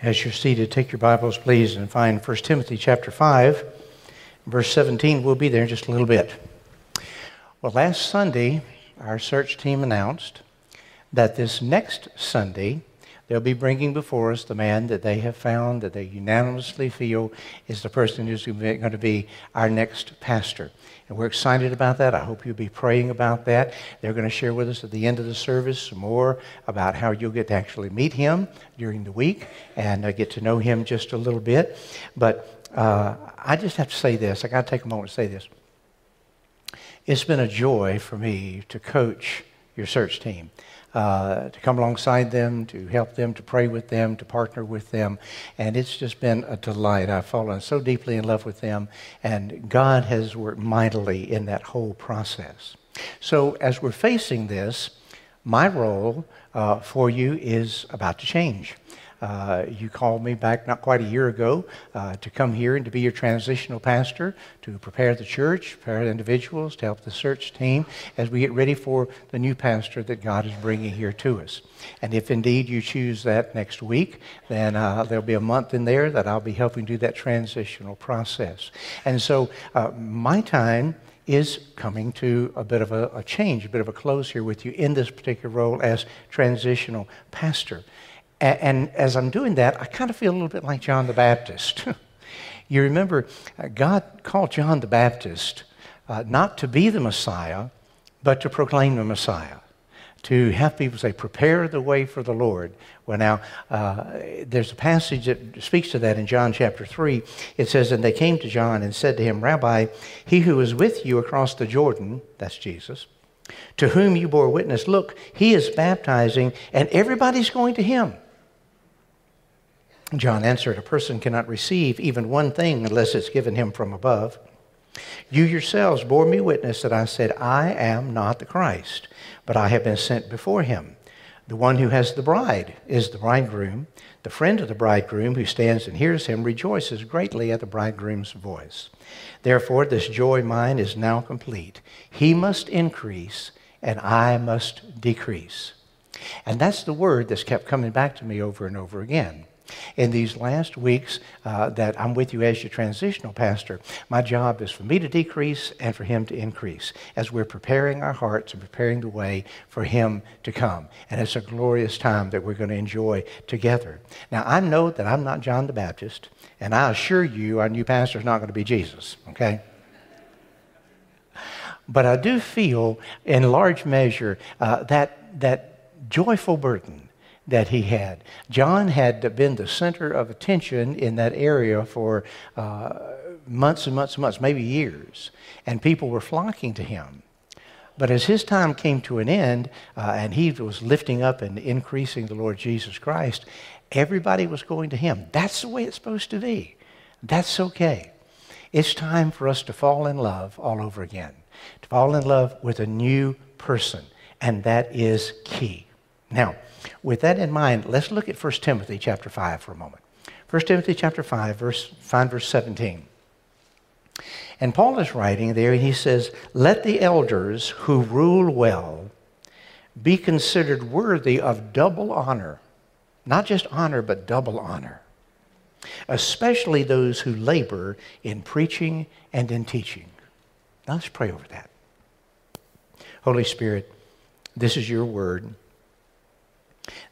As you're seated, take your Bibles, please, and find 1 Timothy chapter 5, verse 17. We'll be there in just a little bit. Well, last Sunday, our search team announced that this next Sunday, they'll be bringing before us the man that they have found, that they unanimously feel is the person who's going to be our next pastor. And we're excited about that. I hope you'll be praying about that. They're going to share with us at the end of the service some more about how you'll get to actually meet him during the week and uh, get to know him just a little bit. But uh, I just have to say this. I got to take a moment to say this. It's been a joy for me to coach your search team uh, to come alongside them, to help them, to pray with them, to partner with them. And it's just been a delight. I've fallen so deeply in love with them, and God has worked mightily in that whole process. So, as we're facing this, my role uh, for you is about to change. Uh, you called me back not quite a year ago uh, to come here and to be your transitional pastor, to prepare the church, prepare individuals, to help the search team as we get ready for the new pastor that God is bringing here to us. And if indeed you choose that next week, then uh, there'll be a month in there that I'll be helping do that transitional process. And so uh, my time is coming to a bit of a, a, change, a bit of a close here with you in this particular role as transitional pastor. And, and as I'm doing that, I kind of feel a little bit like John the Baptist. you remember, uh, God called John the Baptist uh, not to be the Messiah, but to proclaim the Messiah. To have people say, prepare the way for the Lord. Well, now, uh, there's a passage that speaks to that in John chapter 3. It says, And they came to John and said to him, Rabbi, he who is with you across the Jordan, that's Jesus, to whom you bore witness, look, he is baptizing, and everybody's going to him. John answered, A person cannot receive even one thing unless it's given him from above. You yourselves bore me witness that I said, I am not the Christ, but I have been sent before him. The one who has the bride is the bridegroom. The friend of the bridegroom who stands and hears him rejoices greatly at the bridegroom's voice. Therefore, this joy mine is now complete. He must increase, and I must decrease. And that's the word that's kept coming back to me over and over again. In these last weeks uh, that I'm with you as your transitional pastor, my job is for me to decrease and for him to increase as we're preparing our hearts and preparing the way for him to come. And it's a glorious time that we're going to enjoy together. Now, I know that I'm not John the Baptist, and I assure you our new pastor is not going to be Jesus, okay? But I do feel, in large measure, uh, that, that joyful burden that he had. John had been the center of attention in that area for uh, months and months and months, maybe years, and people were flocking to him. But as his time came to an end uh, and he was lifting up and increasing the Lord Jesus Christ, everybody was going to him. That's the way it's supposed to be. That's okay. It's time for us to fall in love all over again, to fall in love with a new person, and that is key. Now, with that in mind, let's look at 1 Timothy chapter 5 for a moment. 1 Timothy chapter 5, verse, find verse 17. And Paul is writing there, and he says, Let the elders who rule well be considered worthy of double honor. Not just honor, but double honor. Especially those who labor in preaching and in teaching. Now let's pray over that. Holy Spirit, this is your word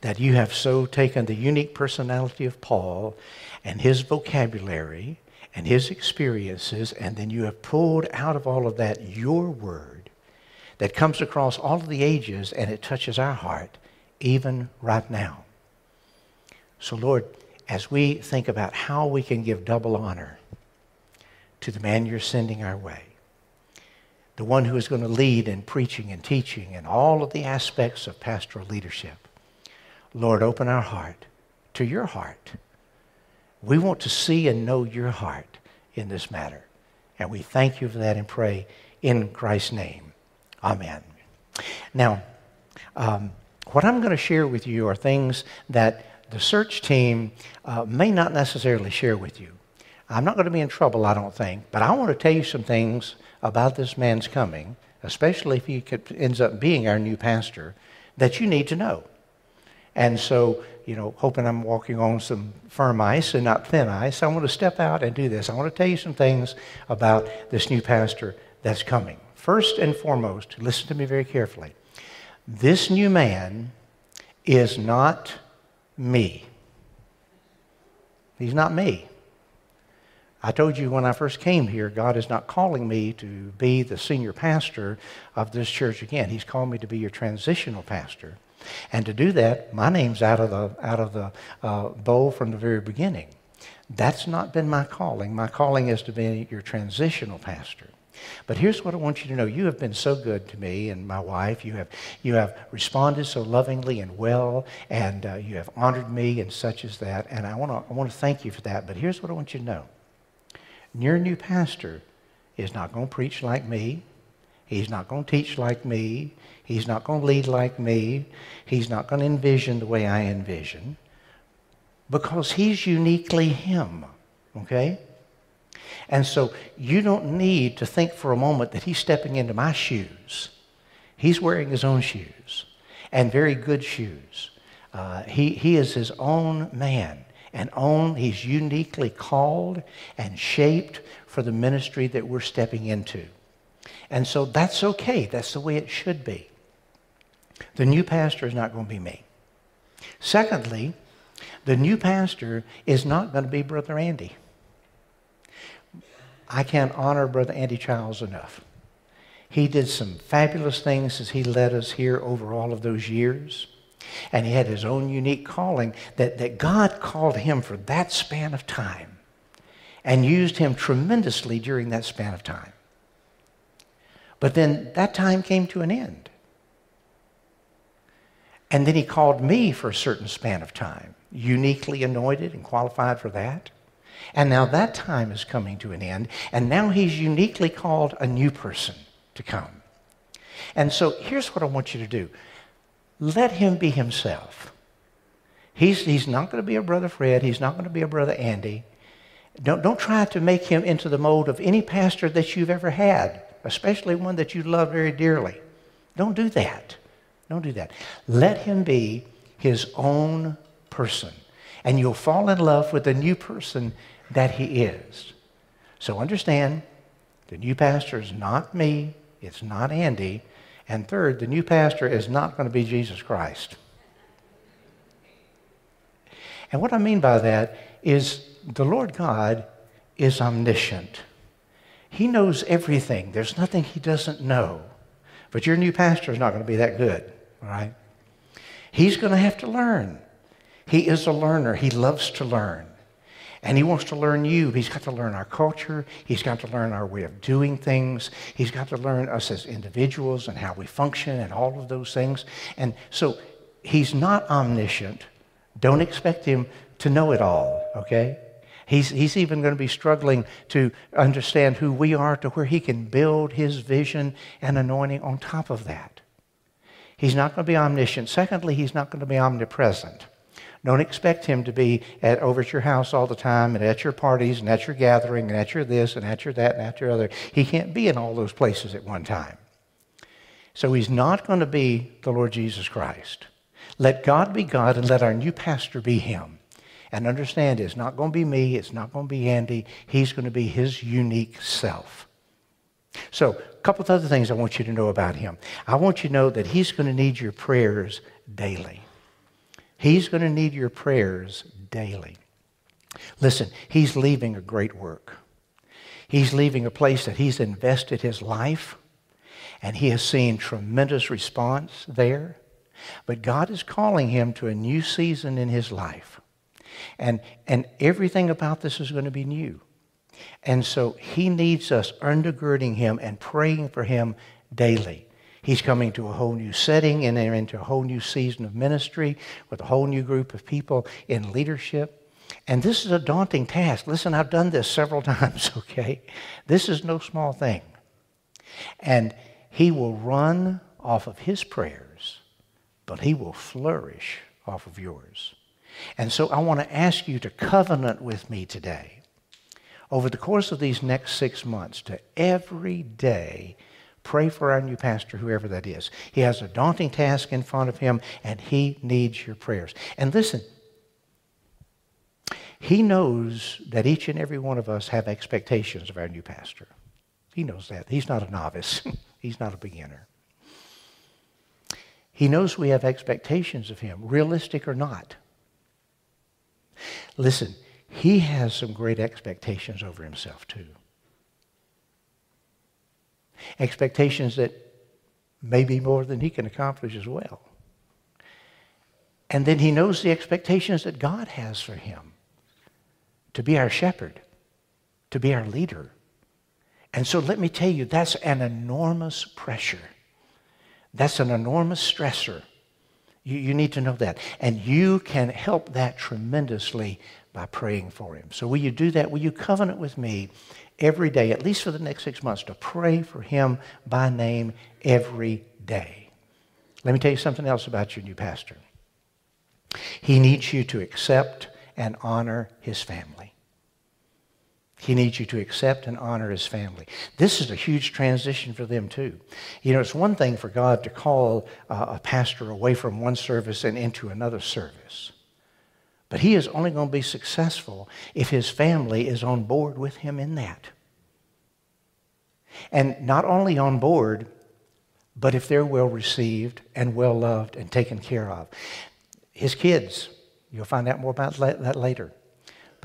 that you have so taken the unique personality of Paul and his vocabulary and his experiences, and then you have pulled out of all of that your word that comes across all of the ages and it touches our heart even right now. So, Lord, as we think about how we can give double honor to the man you're sending our way, the one who is going to lead in preaching and teaching and all of the aspects of pastoral leadership, Lord, open our heart to your heart. We want to see and know your heart in this matter. And we thank you for that and pray in Christ's name. Amen. Now, um, what I'm going to share with you are things that the search team uh, may not necessarily share with you. I'm not going to be in trouble, I don't think, but I want to tell you some things about this man's coming, especially if he ends up being our new pastor, that you need to know. And so you know, hoping I'm walking on some firm ice and not thin ice. I want to step out and do this. I want to tell you some things about this new pastor that's coming. First and foremost, listen to me very carefully. This new man is not me. He's not me. I told you when I first came here, God is not calling me to be the senior pastor of this church again. He's called me to be your transitional pastor. And to do that, my name's out of the, out of the uh, bowl from the very beginning. That's not been my calling. My calling is to be your transitional pastor. But here's what I want you to know. You have been so good to me and my wife. You have, you have responded so lovingly and well, and uh, you have honored me and such as that. And I want to I want to thank you for that. But here's what I want you to know. Your new pastor is not going to preach like me. He's not going to teach like me. He's not going to lead like me. He's not going to envision the way I envision because he's uniquely him. Okay? And so you don't need to think for a moment that he's stepping into my shoes. He's wearing his own shoes and very good shoes. Uh, he, he is his own man and own. He's uniquely called and shaped for the ministry that we're stepping into. And so that's okay. That's the way it should be. The new pastor is not going to be me. Secondly, the new pastor is not going to be Brother Andy. I can't honor Brother Andy Childs enough. He did some fabulous things as he led us here over all of those years. And he had his own unique calling that, that God called him for that span of time and used him tremendously during that span of time. But then that time came to an end. And then he called me for a certain span of time, uniquely anointed and qualified for that. And now that time is coming to an end, and now he's uniquely called a new person to come. And so here's what I want you to do let him be himself. He's, he's not going to be a brother Fred. He's not going to be a brother Andy. Don't, don't try to make him into the mold of any pastor that you've ever had, especially one that you love very dearly. Don't do that. Don't do that. Let him be his own person, and you'll fall in love with the new person that he is. So understand the new pastor is not me, it's not Andy, and third, the new pastor is not going to be Jesus Christ. And what I mean by that is the Lord God is omniscient. He knows everything. There's nothing he doesn't know. But your new pastor is not going to be that good, right? He's going to have to learn. He is a learner. He loves to learn. And he wants to learn you. He's got to learn our culture. He's got to learn our way of doing things. He's got to learn us as individuals and how we function and all of those things. And so he's not omniscient. Don't expect him to know it all, okay? He's, he's even going to be struggling to understand who we are to where he can build his vision and anointing on top of that. He's not going to be omniscient. Secondly, he's not going to be omnipresent. Don't expect him to be at, over at your house all the time and at your parties and at your gathering and at your this and at your that and at your other. He can't be in all those places at one time. So he's not going to be the Lord Jesus Christ. Let God be God and let our new pastor be him. And understand it's not going to be me, it's not going to be Andy. He's going to be his unique self. So, a couple of other things I want you to know about him. I want you to know that he's going to need your prayers daily. He's going to need your prayers daily. Listen, he's leaving a great work. He's leaving a place that he's invested his life, and he has seen tremendous response there. But God is calling him to a new season in his life. And, and everything about this is going to be new. And so he needs us undergirding him and praying for him daily. He's coming to a whole new setting and into a whole new season of ministry with a whole new group of people in leadership. And this is a daunting task. Listen, I've done this several times, okay? This is no small thing. And he will run off of his prayers, but he will flourish off of yours. And so I want to ask you to covenant with me today over the course of these next six months to every day Pray for our new pastor, whoever that is. He has a daunting task in front of him, and he needs your prayers. And listen, He knows that each and every one of us have expectations of our new pastor. He knows that. He's not a novice, he's not a beginner. He knows we have expectations of him, realistic or not. Listen, he has some great expectations over himself, too. Expectations that may be more than he can accomplish as well. And then he knows the expectations that God has for him to be our shepherd, to be our leader. And so let me tell you, that's an enormous pressure. That's an enormous stressor. You, you need to know that. And you can help that tremendously by praying for him. So will you do that? Will you covenant with me every day, at least for the next six months, to pray for him by name every day? Let me tell you something else about your new pastor. He needs you to accept and honor his family. He needs you to accept and honor his family. This is a huge transition for them, too. You know, it's one thing for God to call uh, a pastor away from one service and into another service. But he is only going to be successful if his family is on board with him in that. And not only on board, but if they're well received and well loved and taken care of. His kids, you'll find out more about that later.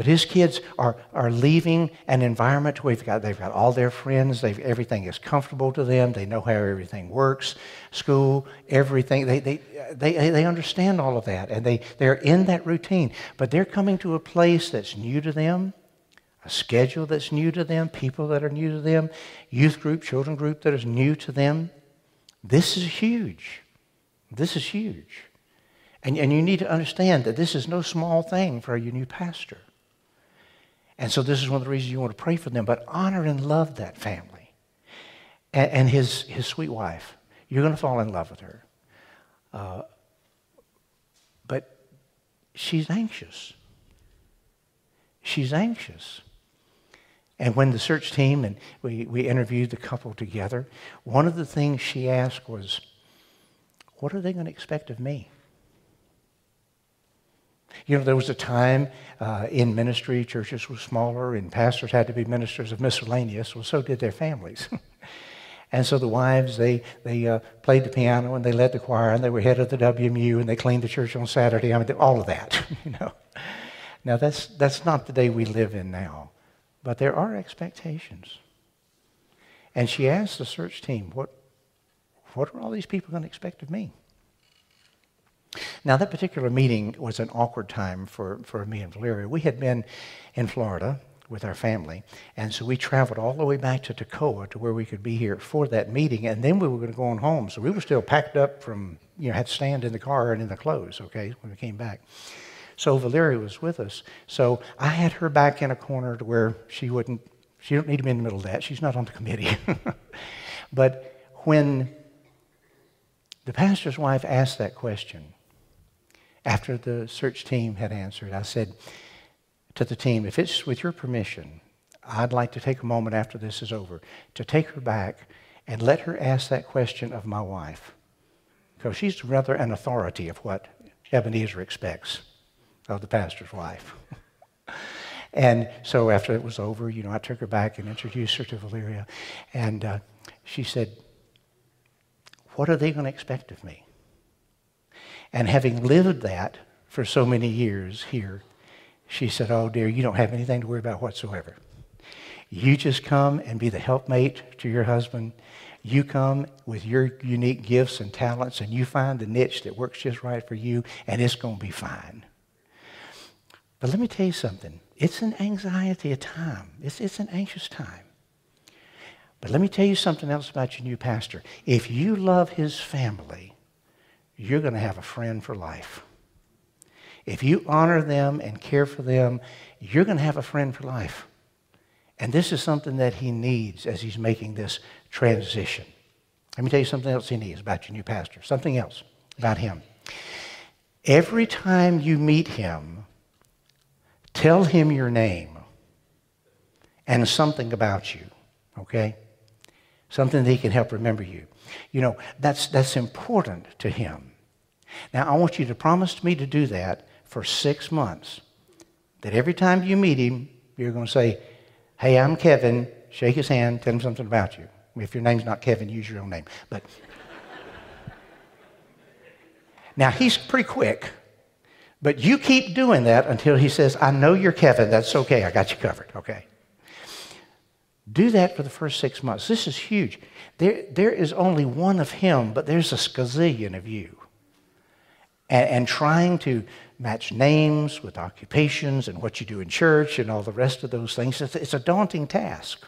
But his kids are, are leaving an environment where they've got, they've got all their friends, they've, everything is comfortable to them, they know how everything works, school, everything. They, they, they, they understand all of that, and they, they're in that routine. But they're coming to a place that's new to them, a schedule that's new to them, people that are new to them, youth group, children group that is new to them. This is huge. This is huge. And, and you need to understand that this is no small thing for your new pastor. And so this is one of the reasons you want to pray for them, but honor and love that family. And, and his, his sweet wife. You're going to fall in love with her. Uh, but she's anxious. She's anxious. And when the search team and we, we interviewed the couple together, one of the things she asked was, What are they going to expect of me? You know, there was a time uh, in ministry, churches were smaller, and pastors had to be ministers of miscellaneous. Well, so did their families. and so the wives, they, they uh, played the piano and they led the choir and they were head of the WMU and they cleaned the church on Saturday. I mean, all of that, you know. Now, that's, that's not the day we live in now, but there are expectations. And she asked the search team, what, what are all these people going to expect of me? Now, that particular meeting was an awkward time for, for me and Valeria. We had been in Florida with our family, and so we traveled all the way back to Toccoa to where we could be here for that meeting, and then we were going to go on home. So we were still packed up from, you know, had to stand in the car and in the clothes, okay, when we came back. So Valeria was with us. So I had her back in a corner to where she wouldn't, she don't need to be in the middle of that. She's not on the committee. but when the pastor's wife asked that question, after the search team had answered, I said to the team, if it's with your permission, I'd like to take a moment after this is over to take her back and let her ask that question of my wife. Because she's rather an authority of what Ebenezer expects of the pastor's wife. and so after it was over, you know, I took her back and introduced her to Valeria. And uh, she said, What are they going to expect of me? And having lived that for so many years here, she said, Oh, dear, you don't have anything to worry about whatsoever. You just come and be the helpmate to your husband. You come with your unique gifts and talents, and you find the niche that works just right for you, and it's going to be fine. But let me tell you something. It's an anxiety a time. It's, it's an anxious time. But let me tell you something else about your new pastor. If you love his family, you're going to have a friend for life. If you honor them and care for them, you're going to have a friend for life. And this is something that he needs as he's making this transition. Let me tell you something else he needs about your new pastor. Something else about him. Every time you meet him, tell him your name and something about you, okay? Something that he can help remember you. You know, that's, that's important to him. Now, I want you to promise me to do that for six months. that every time you meet him, you're going to say, Hey, I'm Kevin. Shake his hand, tell him something about you. If your name's not Kevin, use your own name. But now he's pretty quick, but you keep doing that until he says, I know you're Kevin. That's okay. I got you covered. Okay. Do that for the first six months. This is huge. There, there is only one of him, but there's a gazillion of you. And, and trying to match names with occupations and what you do in church and all the rest of those things, it's, it's a daunting task.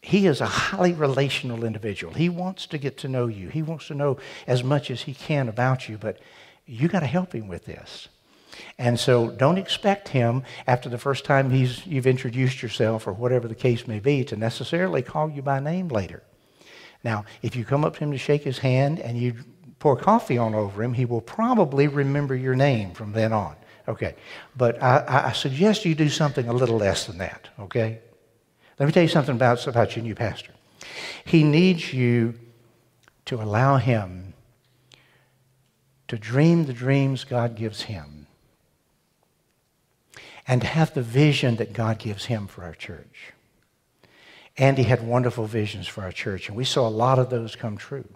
He is a highly relational individual. He wants to get to know you. He wants to know as much as he can about you, but you got to help him with this. And so don't expect him after the first time he's, you've introduced yourself or whatever the case may be to necessarily call you by name later. Now, if you come up to him to shake his hand and you pour coffee on over him, he will probably remember your name from then on. Okay. But I, I suggest you do something a little less than that. Okay. Let me tell you something about, about your new pastor. He needs you to allow him to dream the dreams God gives him and have the vision that God gives him for our church. Andy had wonderful visions for our church, and we saw a lot of those come true.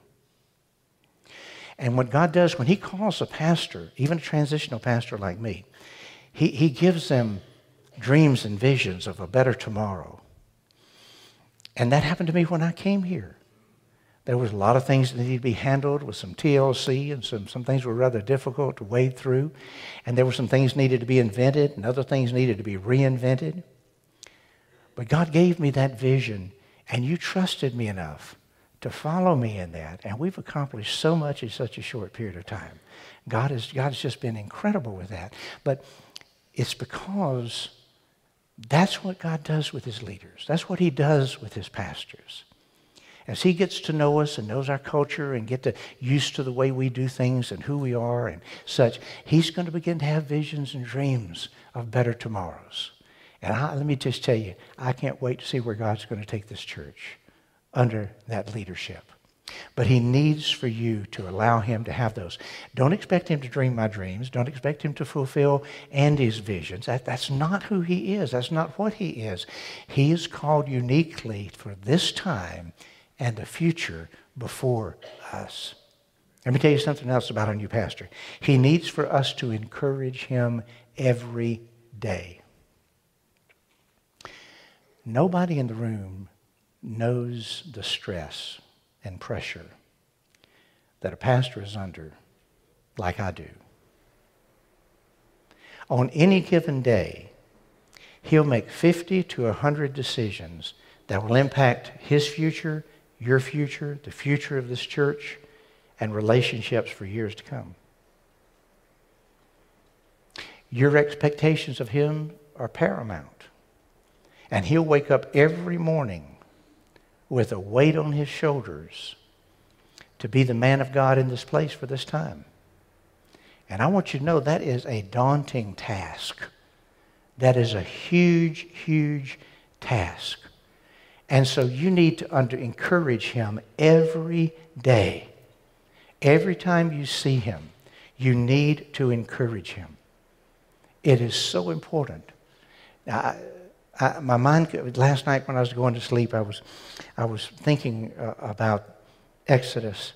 And what God does when He calls a pastor, even a transitional pastor like me, He, he gives them dreams and visions of a better tomorrow. And that happened to me when I came here. There was a lot of things that needed to be handled with some TLC, and some, some things were rather difficult to wade through. And there were some things needed to be invented, and other things needed to be reinvented. But God gave me that vision, and you trusted me enough to follow me in that. And we've accomplished so much in such a short period of time. God has, God has just been incredible with that. But it's because that's what God does with his leaders. That's what he does with his pastors. As he gets to know us and knows our culture and get to used to the way we do things and who we are and such, he's going to begin to have visions and dreams of better tomorrows. And I, let me just tell you, I can't wait to see where God's going to take this church under that leadership. But he needs for you to allow him to have those. Don't expect him to dream my dreams. Don't expect him to fulfill Andy's visions. That, that's not who he is. That's not what he is. He is called uniquely for this time and the future before us. Let me tell you something else about our new pastor. He needs for us to encourage him every day. Nobody in the room knows the stress and pressure that a pastor is under like I do. On any given day, he'll make 50 to 100 decisions that will impact his future, your future, the future of this church, and relationships for years to come. Your expectations of him are paramount. And he'll wake up every morning with a weight on his shoulders to be the man of God in this place for this time. And I want you to know that is a daunting task. That is a huge, huge task. And so you need to under, encourage him every day. Every time you see him, you need to encourage him. It is so important. Now, I, my mind, last night when I was going to sleep, I was, I was thinking uh, about Exodus.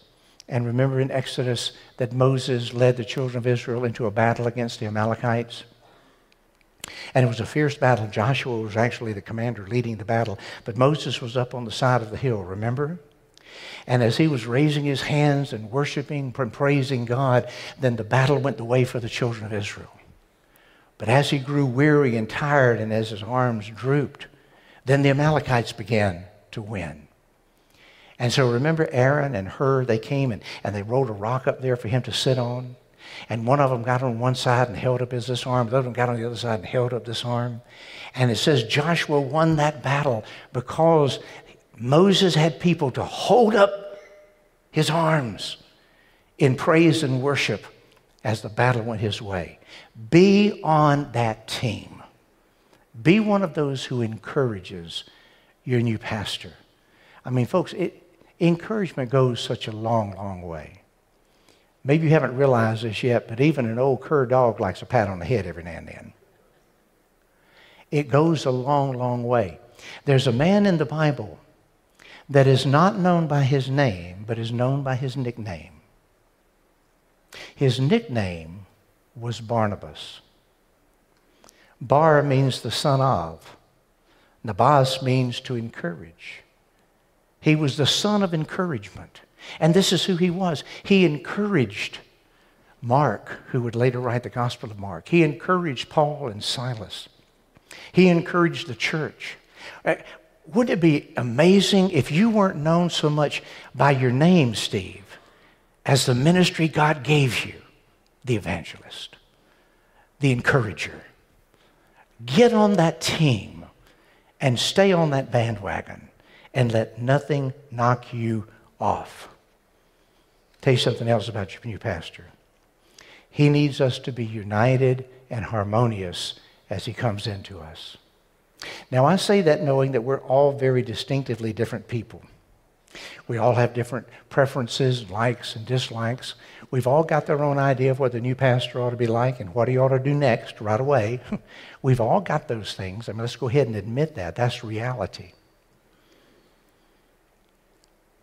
And remember in Exodus that Moses led the children of Israel into a battle against the Amalekites? And it was a fierce battle. Joshua was actually the commander leading the battle, but Moses was up on the side of the hill, remember? And as he was raising his hands and worshiping and praising God, then the battle went the way for the children of Israel. But as he grew weary and tired, and as his arms drooped, then the Amalekites began to win. And so remember Aaron and Hur, they came and, and they rolled a rock up there for him to sit on. And one of them got on one side and held up his this arm. The other one got on the other side and held up this arm. And it says Joshua won that battle because Moses had people to hold up his arms in praise and worship as the battle went his way. Be on that team. Be one of those who encourages your new pastor. I mean, folks, it, encouragement goes such a long, long way. Maybe you haven't realized this yet, but even an old cur dog likes a pat on the head every now and then. It goes a long, long way. There's a man in the Bible that is not known by his name, but is known by his nickname. His nickname was Barnabas. Bar means the son of. Nabas means to encourage. He was the son of encouragement. And this is who he was. He encouraged Mark, who would later write the Gospel of Mark. He encouraged Paul and Silas. He encouraged the church. Uh, wouldn't it be amazing if you weren't known so much by your name, Steve, as the ministry God gave you, the evangelist, the encourager? Get on that team and stay on that bandwagon and let nothing knock you off. Tell you something else about your new pastor. He needs us to be united and harmonious as he comes into us. Now, I say that knowing that we're all very distinctively different people. We all have different preferences, likes, and dislikes. We've all got their own idea of what the new pastor ought to be like and what he ought to do next right away. We've all got those things. I mean, let's go ahead and admit that. That's reality.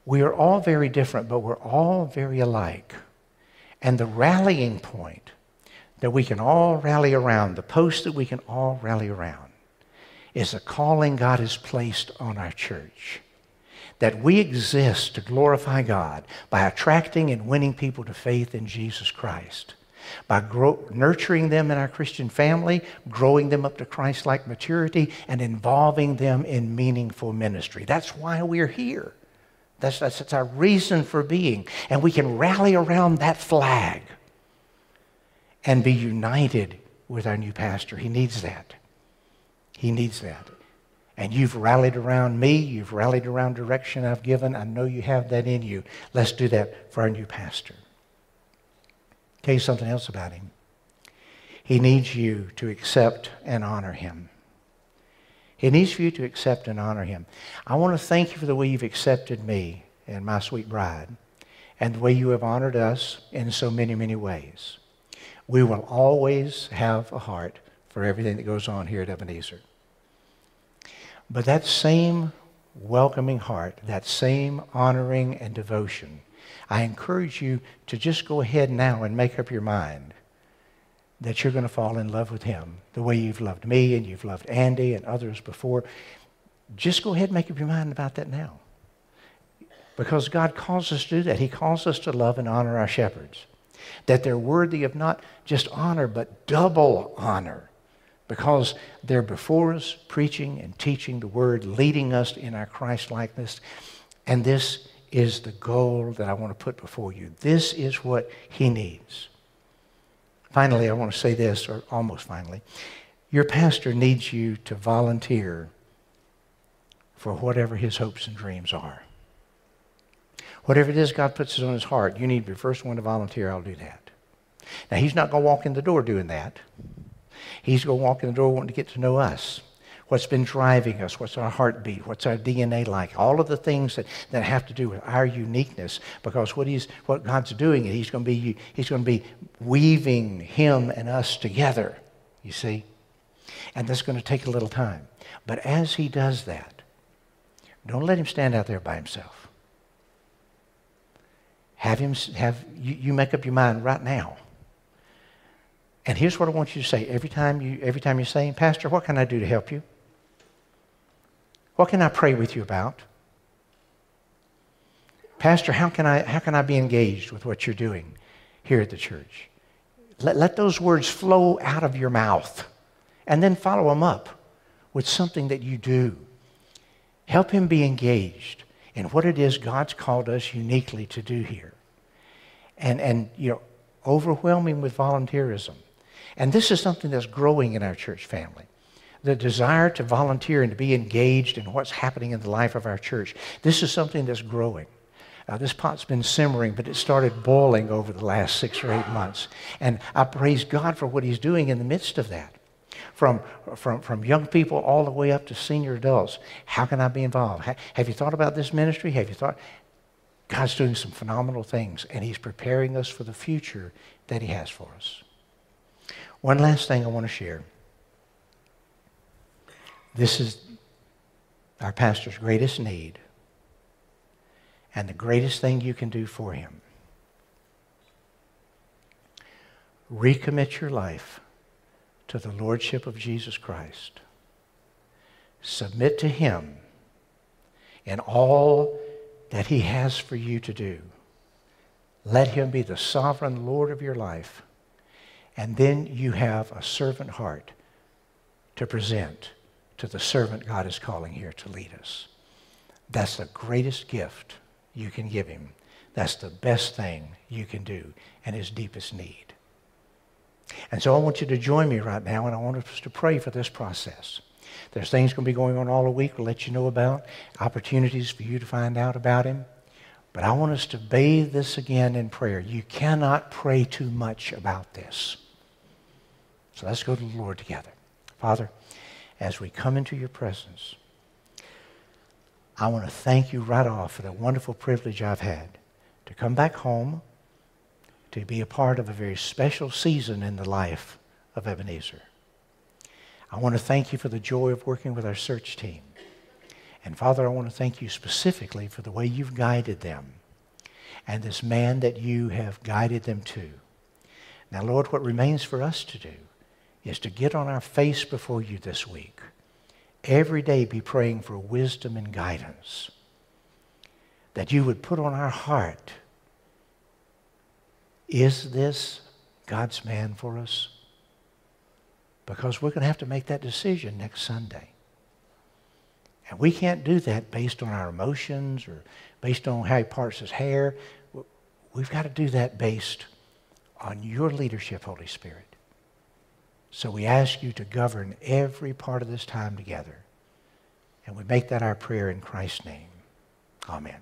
We are all very different, but we're all very alike. And the rallying point that we can all rally around, the post that we can all rally around, is a calling God has placed on our church. That we exist to glorify God by attracting and winning people to faith in Jesus Christ, by grow, nurturing them in our Christian family, growing them up to Christ like maturity, and involving them in meaningful ministry. That's why we're here. That's, that's, that's our reason for being. And we can rally around that flag and be united with our new pastor. He needs that. He needs that. And you've rallied around me. You've rallied around direction I've given. I know you have that in you. Let's do that for our new pastor. Tell you something else about him. He needs you to accept and honor him. He needs you to accept and honor him. I want to thank you for the way you've accepted me and my sweet bride and the way you have honored us in so many, many ways. We will always have a heart for everything that goes on here at Ebenezer. But that same welcoming heart, that same honoring and devotion, I encourage you to just go ahead now and make up your mind that you're going to fall in love with him the way you've loved me and you've loved Andy and others before. Just go ahead and make up your mind about that now. Because God calls us to do that. He calls us to love and honor our shepherds. That they're worthy of not just honor, but double honor because they're before us preaching and teaching the word, leading us in our Christ likeness. And this is the goal that I want to put before you. This is what he needs. Finally, I want to say this, or almost finally. Your pastor needs you to volunteer for whatever his hopes and dreams are. Whatever it is God puts it on his heart, you need to be the first one to volunteer. I'll do that. Now, he's not going to walk in the door doing that. He's going to walk in the door wanting to get to know us. What's been driving us? What's our heartbeat? What's our DNA like? All of the things that, that have to do with our uniqueness. Because what, he's, what God's doing, he's going, to be, he's going to be weaving Him and us together, you see? And that's going to take a little time. But as He does that, don't let Him stand out there by Himself. Have Him, have, you, you make up your mind right now and here's what I want you to say every time you every time you're saying, Pastor, what can I do to help you? What can I pray with you about? Pastor, how can I how can I be engaged with what you're doing here at the church? Let, let those words flow out of your mouth and then follow them up with something that you do. Help him be engaged in what it is God's called us uniquely to do here. And, and you know, overwhelming with volunteerism. And this is something that's growing in our church family. The desire to volunteer and to be engaged in what's happening in the life of our church. This is something that's growing. Uh, this pot's been simmering, but it started boiling over the last six or eight months. And I praise God for what He's doing in the midst of that. From, from, from young people all the way up to senior adults. How can I be involved? have you thought about this ministry? Have you thought? God's doing some phenomenal things, and He's preparing us for the future that He has for us. One last thing I want to share. This is our pastor's greatest need and the greatest thing you can do for him. Recommit your life to the Lordship of Jesus Christ. Submit to Him in all that He has for you to do. Let Him be the sovereign Lord of your life. And then you have a servant heart to present to the servant God is calling here to lead us. That's the greatest gift you can give Him. That's the best thing you can do and His deepest need. And so I want you to join me right now, and I want us to pray for this process. There's things going to be going on all the week we'll let you know about, opportunities for you to find out about Him. But I want us to bathe this again in prayer. You cannot pray too much about this. So let's go to the Lord together. Father, as we come into your presence, I want to thank you right off for the wonderful privilege I've had to come back home to be a part of a very special season in the life of Ebenezer. I want to thank you for the joy of working with our search team. And Father, I want to thank you specifically for the way you've guided them and this man that you have guided them to. Now, Lord, what remains for us to do is to get on our face before you this week. Every day be praying for wisdom and guidance. That you would put on our heart is this God's man for us? Because we're going to have to make that decision next Sunday. And we can't do that based on our emotions or based on how he parts his hair. We've got to do that based on your leadership, Holy Spirit. So we ask you to govern every part of this time together. And we make that our prayer in Christ's name. Amen.